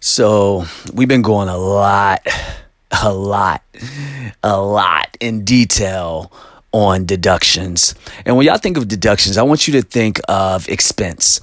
So we've been going a lot, a lot, a lot in detail on deductions. And when y'all think of deductions, I want you to think of expense.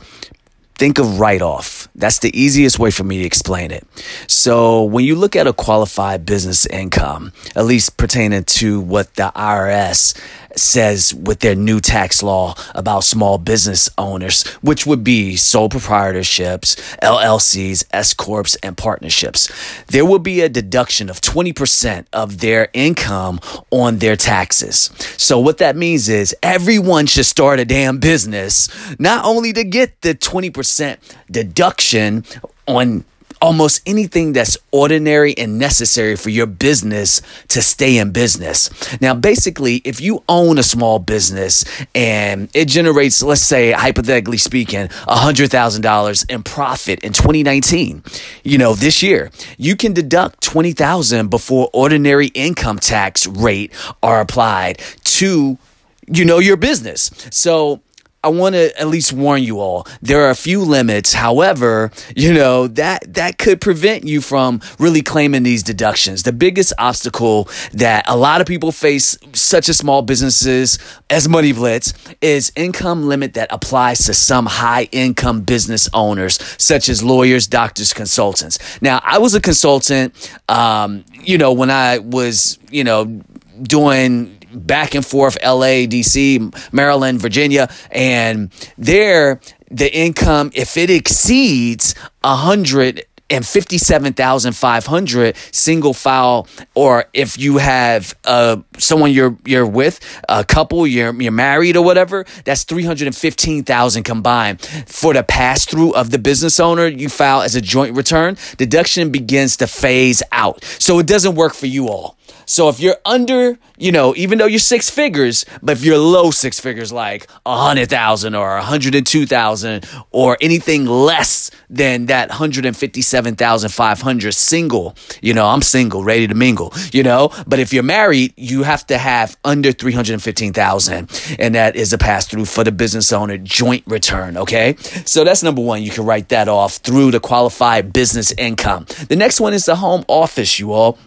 Think of write off. That's the easiest way for me to explain it. So, when you look at a qualified business income, at least pertaining to what the IRS says with their new tax law about small business owners, which would be sole proprietorships, LLCs, S corps, and partnerships. There will be a deduction of 20% of their income on their taxes. So what that means is everyone should start a damn business, not only to get the 20% deduction on almost anything that's ordinary and necessary for your business to stay in business. Now, basically, if you own a small business and it generates, let's say, hypothetically speaking, $100,000 in profit in 2019, you know, this year, you can deduct 20,000 before ordinary income tax rate are applied to you know your business. So I want to at least warn you all. There are a few limits. However, you know, that that could prevent you from really claiming these deductions. The biggest obstacle that a lot of people face such as small businesses as Money Blitz is income limit that applies to some high income business owners such as lawyers, doctors, consultants. Now, I was a consultant um, you know, when I was, you know, doing back and forth LA, DC, Maryland, Virginia, and there the income if it exceeds a hundred and 57,500 single file or if you have uh, someone you're you're with a couple you're you're married or whatever that's 315,000 combined. For the pass through of the business owner you file as a joint return. Deduction begins to phase out. So it doesn't work for you all so if you're under, you know, even though you're six figures, but if you're low six figures, like a hundred thousand or a hundred and two thousand or anything less than that hundred and fifty-seven thousand five hundred single, you know, I'm single, ready to mingle, you know. But if you're married, you have to have under three hundred and fifteen thousand, and that is a pass through for the business owner joint return. Okay, so that's number one. You can write that off through the qualified business income. The next one is the home office, you all.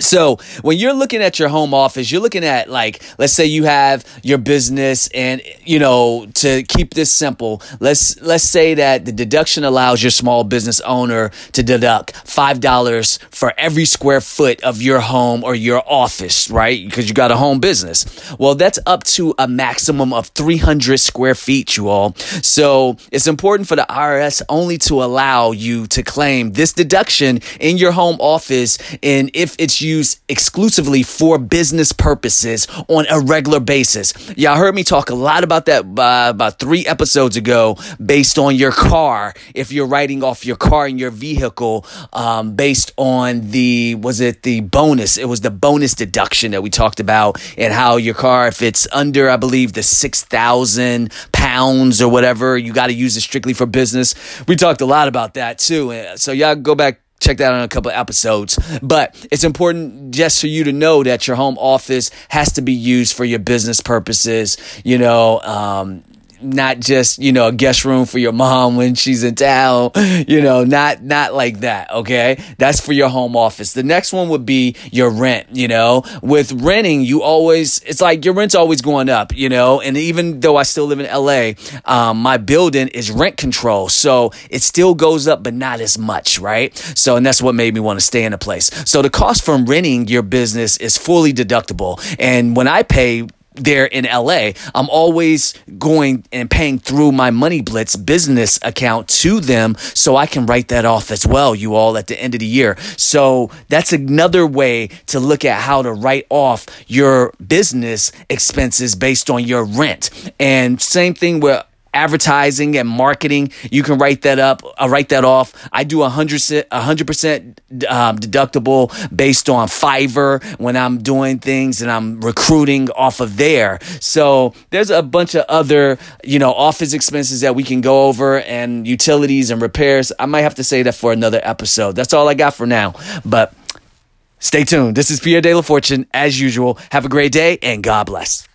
So when you're looking at your home office, you're looking at like, let's say you have your business and, you know, to keep this simple, let's, let's say that the deduction allows your small business owner to deduct $5 for every square foot of your home or your office, right? Because you got a home business. Well, that's up to a maximum of 300 square feet, you all. So it's important for the IRS only to allow you to claim this deduction in your home office. And if it's used exclusively for business purposes on a regular basis. Y'all heard me talk a lot about that uh, about three episodes ago based on your car. If you're writing off your car and your vehicle um, based on the, was it the bonus? It was the bonus deduction that we talked about and how your car, if it's under, I believe, the 6,000 pounds or whatever, you got to use it strictly for business. We talked a lot about that too. So y'all go back check that out in a couple episodes. But it's important just for you to know that your home office has to be used for your business purposes. You know, um, not just you know a guest room for your mom when she's in town you know not not like that okay? That's for your home office. The next one would be your rent you know? With renting you always it's like your rent's always going up you know? And even though i still live in la um, my building is rent control so it still goes up but not as much right? So and that's what made me want to stay in a place. So the cost from renting your business is fully deductible. And when i pay there in LA, I'm always going and paying through my Money Blitz business account to them so I can write that off as well, you all, at the end of the year. So that's another way to look at how to write off your business expenses based on your rent. And same thing with advertising and marketing. You can write that up, uh, write that off. I do a hundred percent um, deductible based on Fiverr when I'm doing things and I'm recruiting off of there. So there's a bunch of other, you know, office expenses that we can go over and utilities and repairs. I might have to say that for another episode. That's all I got for now. But stay tuned. This is Pierre De La Fortune. As usual, have a great day and God bless.